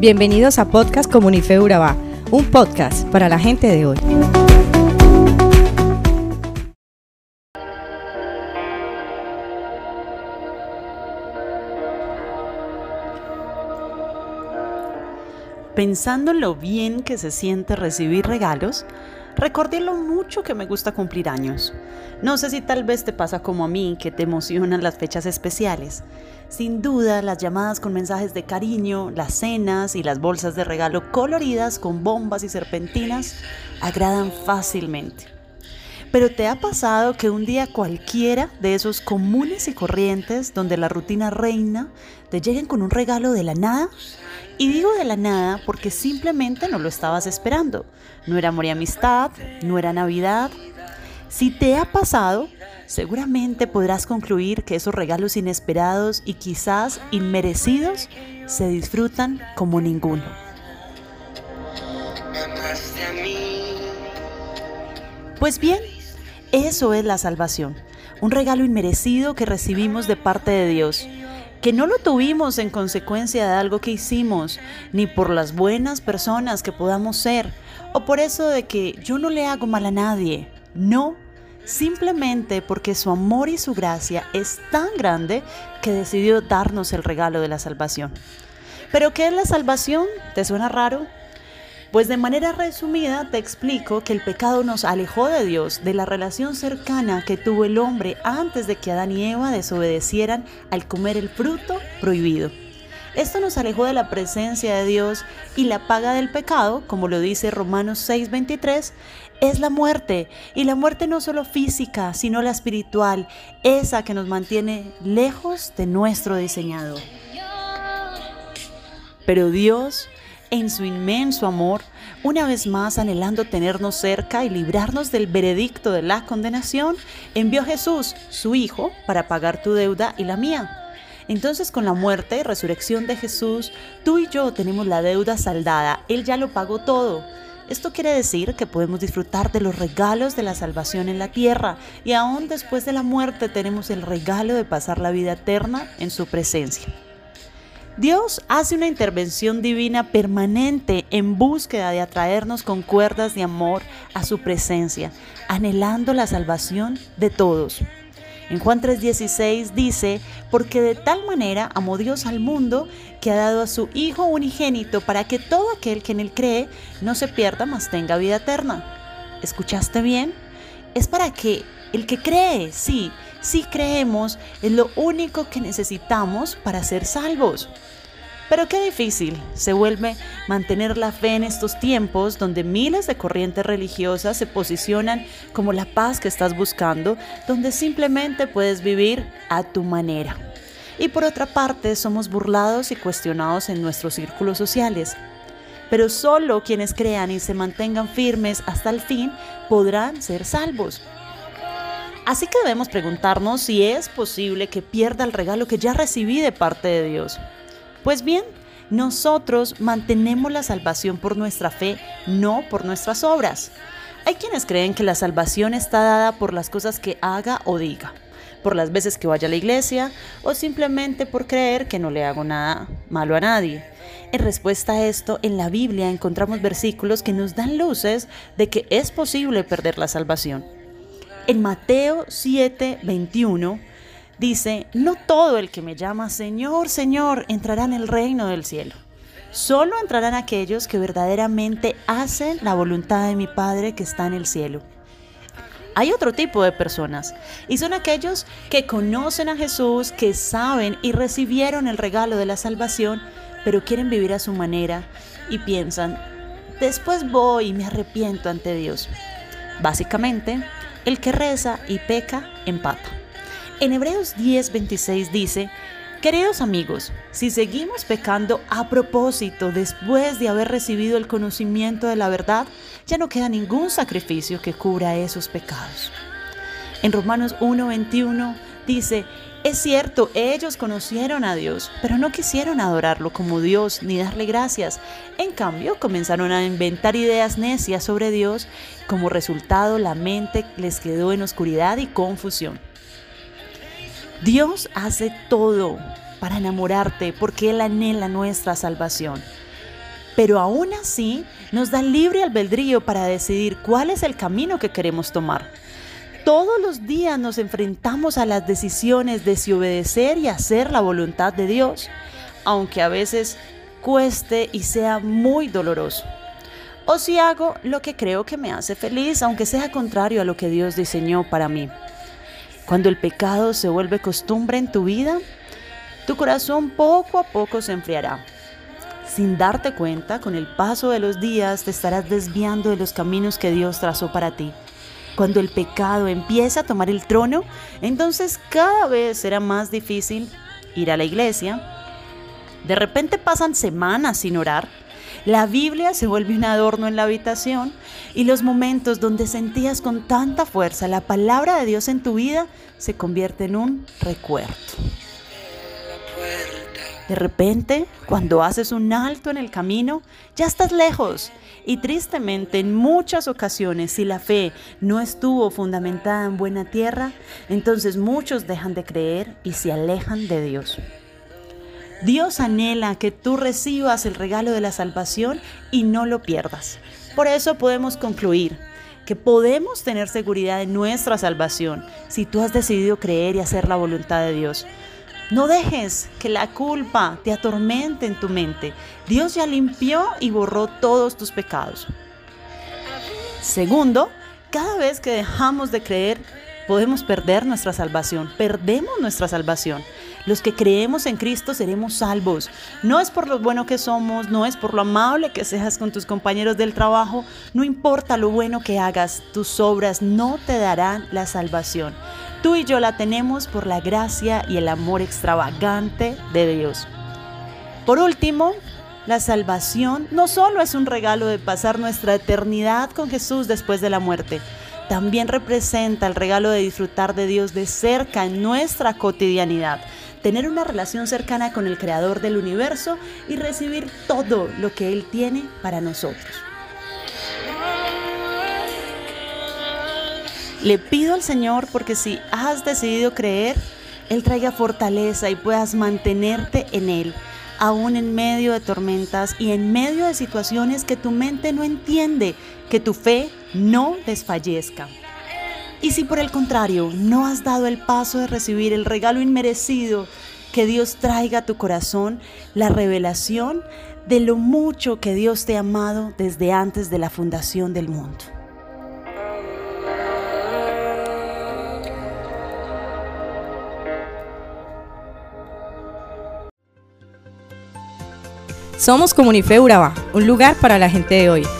Bienvenidos a Podcast Comunife Urabá, un podcast para la gente de hoy. Pensando en lo bien que se siente recibir regalos, recordé lo mucho que me gusta cumplir años. No sé si tal vez te pasa como a mí, que te emocionan las fechas especiales. Sin duda, las llamadas con mensajes de cariño, las cenas y las bolsas de regalo coloridas con bombas y serpentinas agradan fácilmente. Pero ¿te ha pasado que un día cualquiera de esos comunes y corrientes donde la rutina reina te lleguen con un regalo de la nada? Y digo de la nada porque simplemente no lo estabas esperando. No era amor y amistad, no era Navidad. Si te ha pasado, seguramente podrás concluir que esos regalos inesperados y quizás inmerecidos se disfrutan como ninguno. Pues bien, eso es la salvación, un regalo inmerecido que recibimos de parte de Dios, que no lo tuvimos en consecuencia de algo que hicimos, ni por las buenas personas que podamos ser, o por eso de que yo no le hago mal a nadie, no, simplemente porque su amor y su gracia es tan grande que decidió darnos el regalo de la salvación. ¿Pero qué es la salvación? ¿Te suena raro? Pues de manera resumida te explico que el pecado nos alejó de Dios, de la relación cercana que tuvo el hombre antes de que Adán y Eva desobedecieran al comer el fruto prohibido. Esto nos alejó de la presencia de Dios y la paga del pecado, como lo dice Romanos 6:23, es la muerte. Y la muerte no solo física, sino la espiritual, esa que nos mantiene lejos de nuestro diseñador. Pero Dios en su inmenso amor, una vez más anhelando tenernos cerca y librarnos del veredicto de la condenación, envió a Jesús, su Hijo, para pagar tu deuda y la mía. Entonces con la muerte y resurrección de Jesús, tú y yo tenemos la deuda saldada, Él ya lo pagó todo. Esto quiere decir que podemos disfrutar de los regalos de la salvación en la tierra y aún después de la muerte tenemos el regalo de pasar la vida eterna en su presencia. Dios hace una intervención divina permanente en búsqueda de atraernos con cuerdas de amor a su presencia, anhelando la salvación de todos. En Juan 3:16 dice, porque de tal manera amó Dios al mundo que ha dado a su Hijo unigénito para que todo aquel que en él cree no se pierda, mas tenga vida eterna. ¿Escuchaste bien? Es para que el que cree, sí, sí creemos, es lo único que necesitamos para ser salvos. Pero qué difícil se vuelve mantener la fe en estos tiempos donde miles de corrientes religiosas se posicionan como la paz que estás buscando, donde simplemente puedes vivir a tu manera. Y por otra parte, somos burlados y cuestionados en nuestros círculos sociales. Pero solo quienes crean y se mantengan firmes hasta el fin podrán ser salvos. Así que debemos preguntarnos si es posible que pierda el regalo que ya recibí de parte de Dios. Pues bien, nosotros mantenemos la salvación por nuestra fe, no por nuestras obras. Hay quienes creen que la salvación está dada por las cosas que haga o diga, por las veces que vaya a la iglesia o simplemente por creer que no le hago nada malo a nadie. En respuesta a esto, en la Biblia encontramos versículos que nos dan luces de que es posible perder la salvación. En Mateo 7, 21 dice, no todo el que me llama Señor, Señor entrará en el reino del cielo. Solo entrarán aquellos que verdaderamente hacen la voluntad de mi Padre que está en el cielo. Hay otro tipo de personas y son aquellos que conocen a Jesús, que saben y recibieron el regalo de la salvación, pero quieren vivir a su manera y piensan, después voy y me arrepiento ante Dios. Básicamente, el que reza y peca empata. En Hebreos 10:26 dice, Queridos amigos, si seguimos pecando a propósito después de haber recibido el conocimiento de la verdad, ya no queda ningún sacrificio que cubra esos pecados. En Romanos 1:21 dice, es cierto, ellos conocieron a Dios, pero no quisieron adorarlo como Dios ni darle gracias. En cambio, comenzaron a inventar ideas necias sobre Dios. Como resultado, la mente les quedó en oscuridad y confusión. Dios hace todo para enamorarte porque Él anhela nuestra salvación. pero aún así nos da libre albedrío para decidir cuál es el camino que queremos tomar. Todos los días nos enfrentamos a las decisiones de si obedecer y hacer la voluntad de Dios, aunque a veces cueste y sea muy doloroso. O si hago lo que creo que me hace feliz, aunque sea contrario a lo que Dios diseñó para mí. Cuando el pecado se vuelve costumbre en tu vida, tu corazón poco a poco se enfriará. Sin darte cuenta, con el paso de los días te estarás desviando de los caminos que Dios trazó para ti. Cuando el pecado empieza a tomar el trono, entonces cada vez será más difícil ir a la iglesia. De repente pasan semanas sin orar. La Biblia se vuelve un adorno en la habitación y los momentos donde sentías con tanta fuerza la palabra de Dios en tu vida se convierte en un recuerdo. De repente, cuando haces un alto en el camino, ya estás lejos. Y tristemente, en muchas ocasiones, si la fe no estuvo fundamentada en buena tierra, entonces muchos dejan de creer y se alejan de Dios. Dios anhela que tú recibas el regalo de la salvación y no lo pierdas. Por eso podemos concluir que podemos tener seguridad en nuestra salvación si tú has decidido creer y hacer la voluntad de Dios. No dejes que la culpa te atormente en tu mente. Dios ya limpió y borró todos tus pecados. Segundo, cada vez que dejamos de creer, podemos perder nuestra salvación. Perdemos nuestra salvación. Los que creemos en Cristo seremos salvos. No es por lo bueno que somos, no es por lo amable que seas con tus compañeros del trabajo, no importa lo bueno que hagas, tus obras no te darán la salvación. Tú y yo la tenemos por la gracia y el amor extravagante de Dios. Por último, la salvación no solo es un regalo de pasar nuestra eternidad con Jesús después de la muerte, también representa el regalo de disfrutar de Dios de cerca en nuestra cotidianidad, tener una relación cercana con el Creador del universo y recibir todo lo que Él tiene para nosotros. Le pido al Señor porque si has decidido creer, Él traiga fortaleza y puedas mantenerte en Él, aún en medio de tormentas y en medio de situaciones que tu mente no entiende, que tu fe no desfallezca. Y si por el contrario no has dado el paso de recibir el regalo inmerecido que Dios traiga a tu corazón, la revelación de lo mucho que Dios te ha amado desde antes de la fundación del mundo. Somos Comunife un lugar para la gente de hoy.